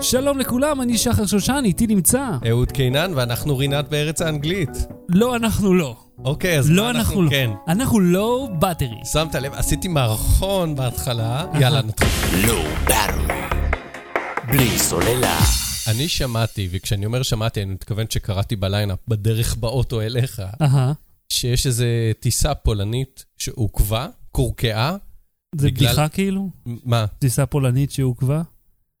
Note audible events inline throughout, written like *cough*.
שלום לכולם, אני שחר שושן, איתי נמצא. אהוד קינן, ואנחנו רינת בארץ האנגלית. לא, אנחנו לא. אוקיי, אז לא, מה אנחנו לא. כן. אנחנו לא באטרי. שמת לב, עשיתי מערכון בהתחלה, יאללה, נתחיל. לא באטרי. בלי סוללה. אני שמעתי, וכשאני אומר שמעתי, אני מתכוון שקראתי בליינאפ בדרך באוטו אליך, אהה. שיש איזו טיסה פולנית שעוכבה, קורקעה. זה בגלל- בדיחה כאילו? מה? טיסה פולנית שעוכבה?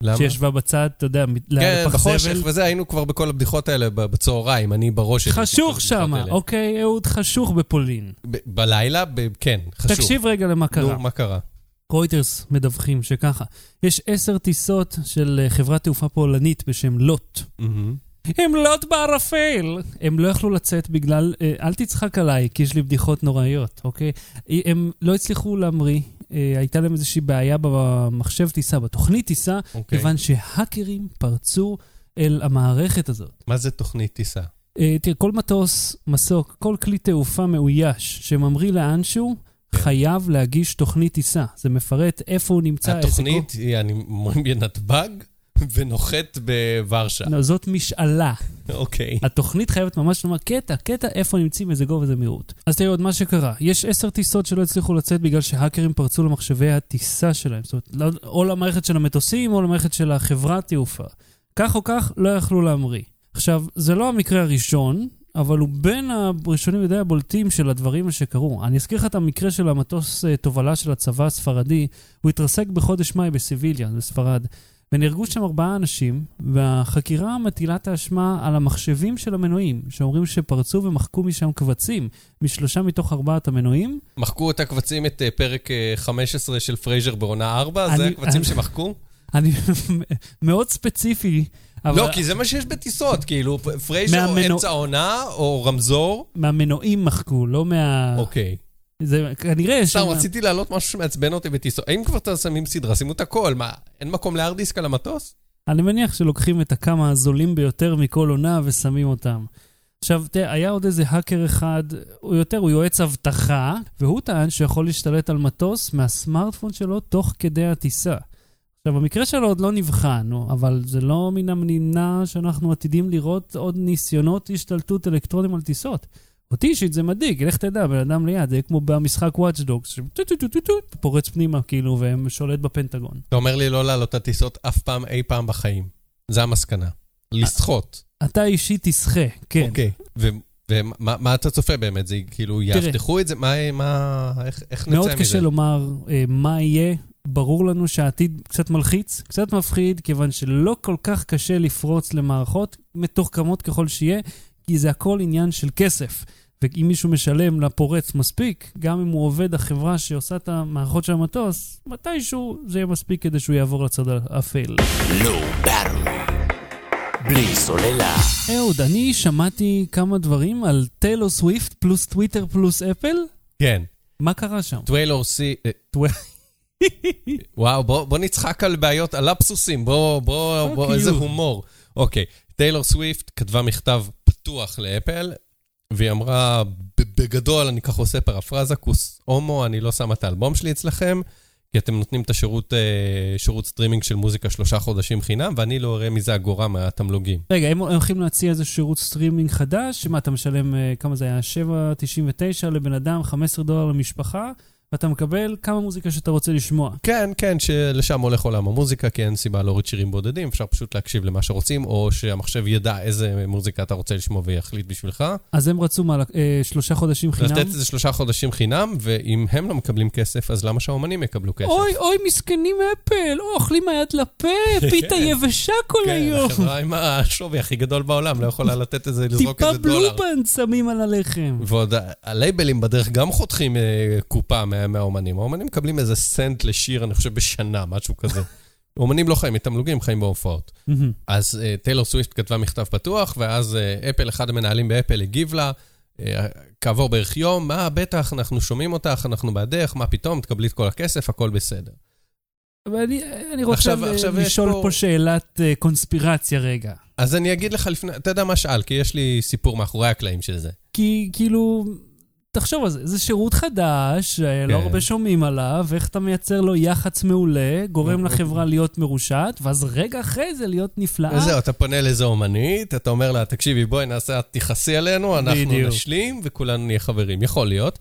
למה? שישבה בצד, אתה יודע, כן, לפח בחושך זבל? וזה, היינו כבר בכל הבדיחות האלה בצהריים, אני בראש. חשוך שם. אוקיי, אהוד, חשוך בפולין. ב- בלילה, ב- כן, חשוב. תקשיב רגע למה קרה. נו, מה קרה? רויטרס מדווחים שככה, יש עשר טיסות של אה, חברת תעופה פולנית בשם לוט. מהמם. הם לוט בערפל! הם לא יכלו לצאת בגלל... אה, אל תצחק עליי, כי יש לי בדיחות נוראיות, אוקיי? הם לא הצליחו להמריא, אה, הייתה להם איזושהי בעיה במחשב טיסה, בתוכנית טיסה, אוקיי. כיוון שהאקרים פרצו אל המערכת הזאת. מה זה תוכנית טיסה? אה, תראה, כל מטוס, מסוק, כל כלי תעופה מאויש שממריא לאנשהו, כן. חייב להגיש תוכנית טיסה. זה מפרט איפה הוא נמצא. איזה התוכנית היא, אני אומרים בנתב"ג, ונוחת בוורשה. לא, זאת משאלה. אוקיי. התוכנית חייבת ממש לומר קטע, קטע, איפה נמצאים, איזה גובה, איזה מהירות. אז תראו עוד מה שקרה. יש עשר טיסות שלא הצליחו לצאת בגלל שהאקרים פרצו למחשבי הטיסה שלהם. זאת אומרת, לא- או למערכת של המטוסים, או למערכת של החברת תעופה. כך או כך, לא יכלו להמריא. עכשיו, זה לא המקרה הראשון, אבל הוא בין הראשונים ודי הבולטים של הדברים שקרו. אני אזכיר לך את המקרה של המטוס אה, תובלה של הצבא הספרדי. הוא התרסק בחודש מאי בסיביליה, בספרד. ונהרגו שם ארבעה אנשים, והחקירה מטילה את האשמה על המחשבים של המנועים, שאומרים שפרצו ומחקו משם קבצים משלושה מתוך ארבעת המנועים. מחקו את הקבצים, את אה, פרק אה, 15 של פרייזר בעונה 4? זה אני- הקבצים אני- שמחקו? אני *laughs* מאוד ספציפי, אבל לא, כי זה מה שיש בטיסות, כאילו, פרייזר או מהמנו- אמצע עונה, או רמזור. מהמנועים מחקו, לא מה... אוקיי. זה כנראה סתם. רציתי להעלות משהו שמעצבן אותי בטיסות. האם כבר שמים סדרה? שימו את הכל. מה, אין מקום ל hard disk על המטוס? אני מניח שלוקחים את הכמה הזולים ביותר מכל עונה ושמים אותם. עכשיו, תראה, היה עוד איזה האקר אחד, הוא יותר, הוא יועץ אבטחה, והוא טען שיכול להשתלט על מטוס מהסמארטפון שלו תוך כדי הטיסה. עכשיו, המקרה שלו עוד לא נבחן, אבל זה לא מן הנמנע שאנחנו עתידים לראות עוד ניסיונות השתלטות אלקטרונים על טיסות. אותי אישית זה מדאיג, לך תדע, בן אדם ליד, זה כמו במשחק Watch Dogs, שטוטוטוטוט, פורץ פנימה כאילו, ושולט בפנטגון. אתה אומר לי לא לעלות את הטיסות אף פעם אי פעם בחיים. זה המסקנה. לסחוט. אתה אישית תשחה, כן. אוקיי. ומה מה אתה צופה באמת? זה כאילו, יאבטחו את זה? מה, מה, איך, איך נצא מאוד מזה? קשה לומר אה, מה יהיה. ברור לנו שהעתיד קצת מלחיץ, קצת מפחיד, כיוון שלא כל כך קשה לפרוץ למערכות מתוחכמות ככל שיהיה, כי זה הכל עניין של כסף. ואם מישהו משלם לפורץ מספיק, גם אם הוא עובד החברה שעושה את המערכות של המטוס, מתישהו זה יהיה מספיק כדי שהוא יעבור לצד האפל. לא. בלי סוללה. אהוד, אני שמעתי כמה דברים על טיילור סוויפט פלוס טוויטר פלוס אפל. כן. מה קרה שם? טוויילור סי... אה, *laughs* וואו, בוא, בוא נצחק על בעיות, על לפסוסים, בוא, בוא, בוא. איזה הומור. אוקיי, טיילור סוויפט כתבה מכתב פתוח לאפל, והיא אמרה, "ב- בגדול, אני ככה עושה פרפרזה, כוסאומו, אני לא שם את האלבום שלי אצלכם, כי אתם נותנים את השירות אה, שירות סטרימינג של מוזיקה שלושה חודשים חינם, ואני לא אראה מזה אגורה מהתמלוגים. רגע, הם הולכים להציע איזה שירות סטרימינג חדש, שמה, אתה משלם, אה, כמה זה היה? 7.99 לבן אדם, 15 דולר למשפחה, ואתה מקבל כמה מוזיקה שאתה רוצה לשמוע. כן, כן, שלשם הולך עולם המוזיקה, כי אין סיבה להוריד שירים בודדים, אפשר פשוט להקשיב למה שרוצים, או שהמחשב ידע איזה מוזיקה אתה רוצה לשמוע ויחליט בשבילך. אז הם רצו מה, אה, שלושה חודשים חינם? לתת איזה שלושה חודשים חינם, ואם הם לא מקבלים כסף, אז למה שהאומנים יקבלו כסף? אוי, אוי, מסכנים אפל, או, אוכלים מהיד לפה, פיתה *laughs* יבשה כל כן, היום. החברה עם השווי הכי גדול בעולם, לא יכולה לתת איזה, לזרוק טיפה איזה דולר. בלובנד שמים על הלחם. ועוד ה- הלייבלים בדרך גם חותכים אה, קופה מה- מהאומנים. האומנים מקבלים איזה סנט לשיר, אני חושב, בשנה, משהו כזה. *laughs* אומנים לא חיים מתמלוגים, חיים בהופעות. מהמם. אז אה, טיילור סוויפט כתבה מכתב פתוח, ואז אה, אפל, אחד המנהלים באפל, הגיב לה, אה, כעבור בערך יום, מה, בטח, אנחנו שומעים אותך, אנחנו בעדך, מה פתאום, תקבלי את כל הכסף, הכל בסדר. אבל אני, אני רוצה עכשיו- ל- עכשיו לשאול פה- פה שאלת אה, קונספירציה רגע. אז אני אגיד לך לפני, אתה יודע מה שאל, כי יש לי סיפור מאחורי הקלעים של זה. כי כאילו, תחשוב על זה, זה שירות חדש, שלא כן. הרבה שומעים עליו, ואיך אתה מייצר לו יח"צ מעולה, גורם לחברה להיות מרושעת, ואז רגע אחרי זה להיות נפלאה. וזהו, אתה פונה לאיזו אומנית, אתה אומר לה, תקשיבי, בואי נעשה, תכעסי עלינו, אנחנו בדיוק. נשלים וכולנו נהיה חברים. יכול להיות.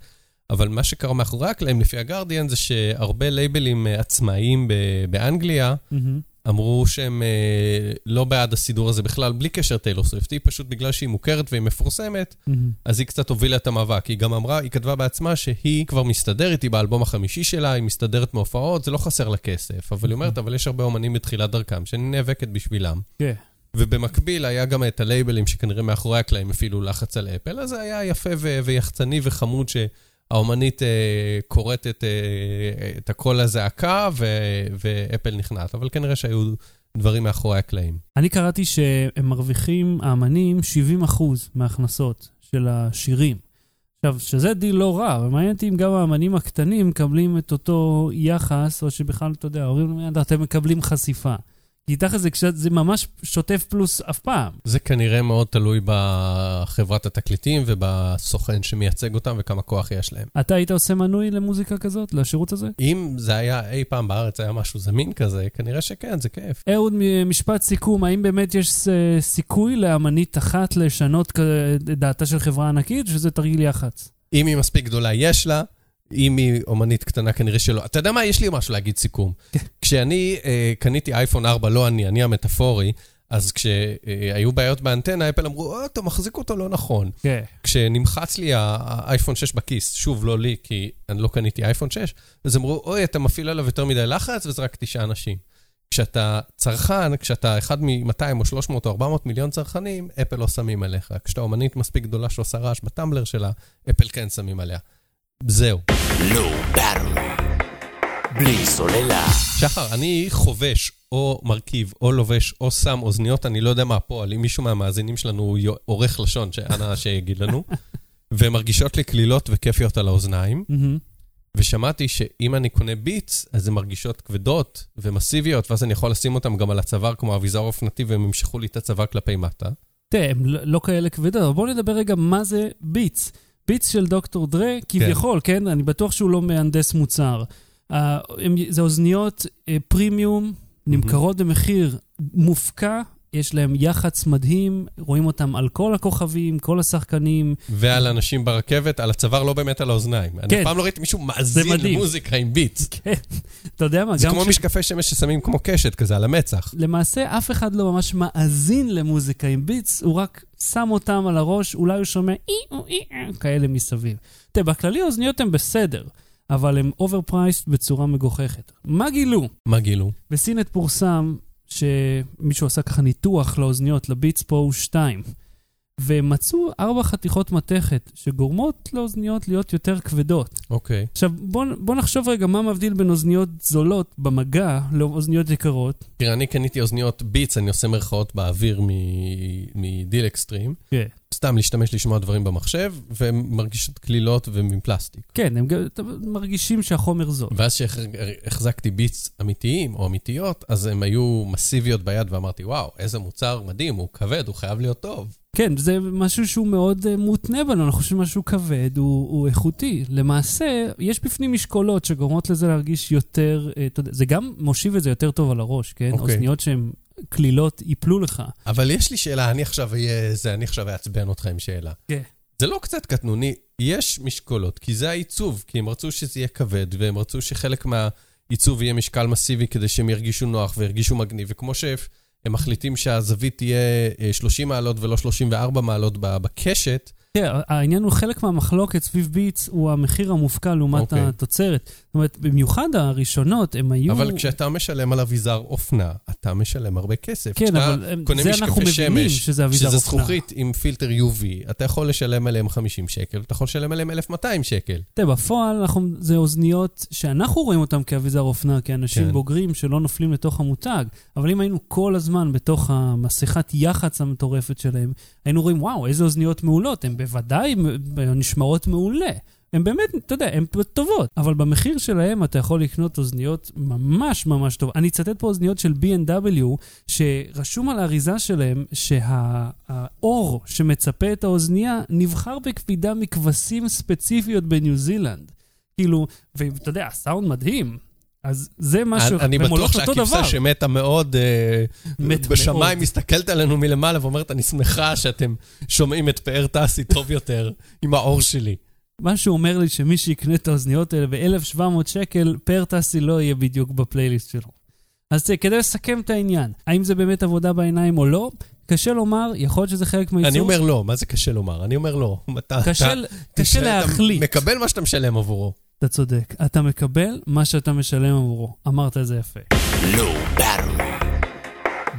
אבל מה שקרה מאחורי הקלעים, לפי הגרדיאן, זה שהרבה לייבלים אה, עצמאיים באנגליה מהמם. אמרו שהם אה, לא בעד הסידור הזה בכלל, בלי קשר טיילור סוויפט. היא פשוט בגלל שהיא מוכרת והיא מפורסמת, מהמם. אז היא קצת הובילה את המאבק. היא גם אמרה, היא כתבה בעצמה שהיא כבר מסתדרת, היא באלבום החמישי שלה, היא מסתדרת מהופעות, זה לא חסר לה כסף. אבל היא אומרת, אבל יש הרבה אומנים בתחילת דרכם, שאני נאבקת בשבילם. כן. ובמקביל היה גם את הלייבלים שכנראה מאחורי הקלעים הפעילו לחץ על אפל, אז זה היה יפה ו- ויחצני וחמוד שהאומנית אה, קוראת את, אה, את הקול הזעקה ו- ואפל נכנעת, אבל כנראה שהיו דברים מאחורי הקלעים. אני קראתי שהם מרוויחים, האמנים, 70% מההכנסות של השירים. עכשיו, שזה דיל לא רע, אבל מעניין אותי אם גם האמנים הקטנים מקבלים את אותו יחס, או שבכלל, אתה יודע, אומרים אתם מקבלים חשיפה. כי תכל'ס זה, זה ממש שוטף פלוס אף פעם. זה כנראה מאוד תלוי בחברת התקליטים ובסוכן שמייצג אותם וכמה כוח יש להם. אתה היית עושה מנוי למוזיקה כזאת, לשירות הזה? אם זה היה אי פעם בארץ, היה משהו זמין כזה, כנראה שכן, זה כיף. אהוד, משפט סיכום, האם באמת יש אה, סיכוי לאמנית אחת לשנות את דעתה של חברה ענקית, שזה תרגיל יח"צ? אם היא מספיק גדולה, יש לה. אם היא אומנית קטנה, כנראה שלא. אתה יודע מה? יש לי משהו להגיד סיכום. *laughs* כשאני אה, קניתי אייפון 4, לא אני, אני המטאפורי, אז כשהיו בעיות באנטנה, אפל אמרו, אה, אתה מחזיק אותו לא נכון. כן. כשנמחץ לי האייפון 6 בכיס, שוב, לא לי, כי אני לא קניתי אייפון 6, אז אמרו, אוי, אתה מפעיל עליו יותר מדי לחץ, וזה רק תשעה אנשים. כשאתה צרכן, כשאתה אחד מ-200 או 300 או 400 מיליון צרכנים, אפל לא שמים עליך. כשאתה אומנית מספיק גדולה שעושה רעש בטמבלר שלה, אפל כן שמים עליה. זהו. Low Battery. בלי סוללה. שחר, אני חובש או מרכיב או לובש או שם אוזניות, אני לא יודע מה הפועל, אם מישהו מהמאזינים שלנו הוא עורך לשון, שאנא *laughs* שיגיד לנו, והן מרגישות לי קלילות וכיפיות על האוזניים. ושמעתי שאם אני קונה ביטס, אז הן מרגישות כבדות ומסיביות, ואז אני יכול לשים אותן גם על הצוואר כמו אביזר אופנתי, והם ימשכו לי את הצוואר כלפי מטה. תראה, הם לא לא כאלה כבדות, אבל בואו נדבר רגע מה זה ביטס. ביטס של דוקטור דרה, כביכול, כן? אני בטוח שהוא לא מהנדס מוצר. אה, הם- זה אוזניות אה, פרימיום, נמכרות במחיר מופקע, יש להם יח"צ מדהים, רואים אותם על כל הכוכבים, כל השחקנים. ועל אנשים ברכבת, על הצוואר, לא באמת על האוזניים. אני כן. אף פעם לא ראיתי מישהו מאזין. למוזיקה עם ביטס. כן, *laughs* אתה יודע מה, זה כמו כש- משקפי שמש ששמים כמו קשת כזה על המצח. למעשה אף אחד לא ממש מאזין למוזיקה עם ביטס, הוא רק שם אותם על הראש, אולי הוא שומע אי או אי אה, כאלה מסביב. תראה, בכללי האוזניות הן בסדר, אבל הן overpriced בצורה מגוחכת. מה גילו? מה גילו? ב CNET פורסם שמישהו עשה ככה ניתוח לאוזניות, לביטס פרו 2, ומצאו ארבע חתיכות מתכת שגורמות לאוזניות להיות יותר כבדות. אוקיי. עכשיו, בוא, בוא נחשוב רגע מה מבדיל בין אוזניות זולות במגע לאוזניות יקרות. תראה, אני קניתי אוזניות ביטס, אני עושה מירכאות באוויר מדיל אקסטרים. כן. סתם להשתמש לשמוע דברים במחשב, והן מרגישות קלילות ומפלסטיק. כן, הם גם מרגישים שהחומר זול. ואז שהחזקתי ביטס אמיתיים או אמיתיות, אז הן היו מסיביות ביד, ואמרתי, וואו, איזה מוצר מדהים, הוא כבד, הוא חייב להיות טוב. כן, זה משהו שהוא מאוד uh, מותנה בנו, אנחנו חושבים שמשהו כבד הוא, הוא איכותי. למעשה, יש בפנים משקולות שגורמות לזה להרגיש יותר, uh, אתה יודע, זה גם מושיב את זה יותר טוב על הראש, כן? אוקיי. אוזניות שהן קלילות ייפלו לך. אבל יש לי שאלה, אני עכשיו אהיה זה, אני עכשיו אעצבן אותך עם שאלה. כן. זה לא קצת קטנוני, יש משקולות, כי זה העיצוב, כי הם רצו שזה יהיה כבד, והם רצו שחלק מהעיצוב יהיה משקל מסיבי כדי שהם ירגישו נוח וירגישו מגניב, וכמו שהם מחליטים שהזווית תהיה אה, 30 מעלות ולא 34 מעלות בקשת, כן, העניין הוא חלק מהמחלוקת סביב ביטס הוא המחיר המופקע לעומת אוקיי. התוצרת. אומרת, במיוחד הראשונות, הם היו... אבל כשאתה משלם על אביזר אופנה, אתה משלם הרבה כסף. כן, אבל זה אנחנו מבינים שמש, שזה אביזר שזה אופנה. זכוכית עם פילטר UV, אתה יכול לשלם עליהם 50 שקל, אתה יכול לשלם עליהם 1,200 שקל. תראה, בפועל אנחנו, זה אוזניות שאנחנו רואים אותן כאביזר אופנה, כאנשים כן. בוגרים שלא נופלים לתוך המותג, אבל אם היינו כל הזמן בתוך המסכת יח"צ המטורפת שלהם, היינו רואים, וואו, איזה אוזניות מעולות, הן בוודאי נשמרות מעולה. הן באמת, אתה יודע, הן טובות, אבל במחיר שלהן אתה יכול לקנות אוזניות ממש ממש טובות. אני אצטט פה אוזניות של B&W, שרשום על האריזה שלהם שהאור שמצפה את האוזנייה נבחר בקפידה מכבשים ספציפיות בניו זילנד. כאילו, ואתה יודע, הסאונד מדהים. אז זה משהו, אני בטוח. שהכבשה שמתה מאוד אה, מת בשמיים מאוד. מסתכלת עלינו מלמעלה ואומרת, אני שמחה שאתם שומעים את פאר טסי טוב יותר עם האור שלי. מה שהוא אומר לי שמי שיקנה את האוזניות האלה ב-1,700 שקל, פר טסי לא יהיה בדיוק בפלייליסט שלו. אז זה, כדי לסכם את העניין, האם זה באמת עבודה בעיניים או לא? קשה לומר, יכול להיות שזה חלק מהייצור. אני אומר לא, מה זה קשה לומר? אני אומר לא. אתה- קשה, אתה- קשה אתה להחליט. מקבל מה שאתה משלם עבורו. אתה צודק. אתה מקבל מה שאתה משלם עבורו. אמרת את זה יפה. באטרי.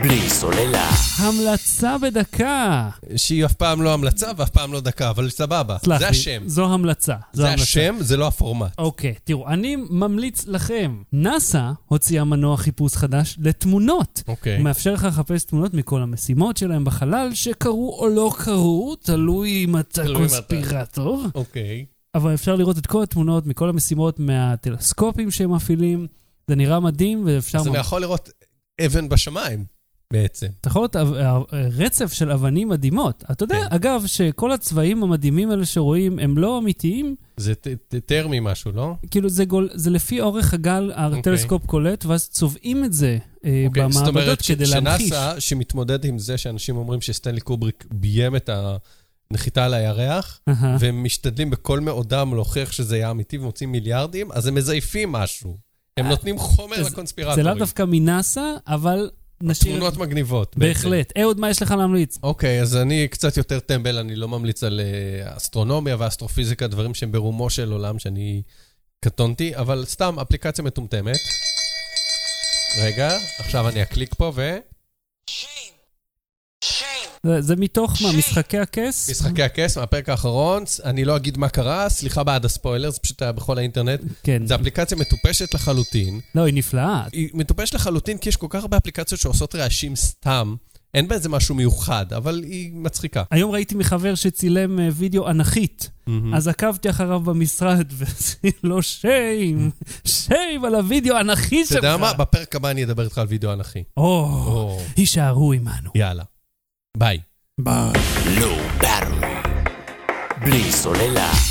בלי סוללה. המלצה בדקה. שהיא אף פעם לא המלצה ואף פעם לא דקה, אבל סבבה. סלח זה לי, השם. זו המלצה. זו זה המלצה. השם, זה לא הפורמט. אוקיי, תראו, אני ממליץ לכם. נאס"א הוציאה מנוע חיפוש חדש לתמונות. אוקיי. הוא מאפשר לך לחפש תמונות מכל המשימות שלהם בחלל, שקרו או לא קרו, תלוי אם אתה קונספירטור. אוקיי. אבל אפשר לראות את כל התמונות מכל המשימות מהטלסקופים שהם מפעילים. זה נראה מדהים, ואפשר... אז אני יכול לראות אבן בשמיים, בעצם. אתה יכול לראות אה, רצף של אבנים מדהימות. אתה יודע, כן. אגב, שכל הצבעים המדהימים האלה שרואים הם לא אמיתיים, זה ט- ט- טרמי משהו, לא? כאילו זה, גול, זה לפי אורך הגל הטלסקופ קולט, ואז צובעים את זה אה, אוקיי, זאת במעבדות אומרת כדי להמחיש. שנאסא, שמתמודד עם זה שאנשים אומרים שסטנלי קובריק ביים את הנחיתה על הירח, אהה. והם משתדלים בכל מאודם להוכיח שזה היה אמיתי ומוצאים מיליארדים, אז הם מזייפים משהו. הם אה, נותנים חומר זה- זה לקונספירטורים. לאו דווקא מנאסא, אבל נשאיר... תמונות מגניבות. בהחלט. אהוד, מה יש לך להמליץ? אוקיי, אז אני קצת יותר טמבל, אני לא ממליץ על אה, אסטרונומיה ואסטרופיזיקה, דברים שהם ברומו של עולם שאני קטונתי, אבל סתם אפליקציה מטומטמת. רגע, עכשיו אני אקליק פה ו... זה, זה מתוך מה? משחקי הכס? משחקי הכס מהפרק האחרון, אני לא אגיד מה קרה, סליחה בעד הספוילר, זה פשוט היה בכל האינטרנט. כן. זו אפליקציה מטופשת לחלוטין. לא, היא נפלאה. היא מטופשת לחלוטין כי יש כל כך הרבה אפליקציות שעושות רעשים סתם. אין בזה משהו מיוחד, אבל היא מצחיקה. היום ראיתי מחבר שצילם אה, וידאו אנכית. אז עקבתי אחריו במשרד, *laughs* ועשיתי לו shame, shame על הוידאו האנכי אתה שלך. יודע מה? בפרק הבא אני אדבר איתך על וידאו אנכי. או, או, הישארו עמנו. יאללה. ביי. ביי. בלי סוללה.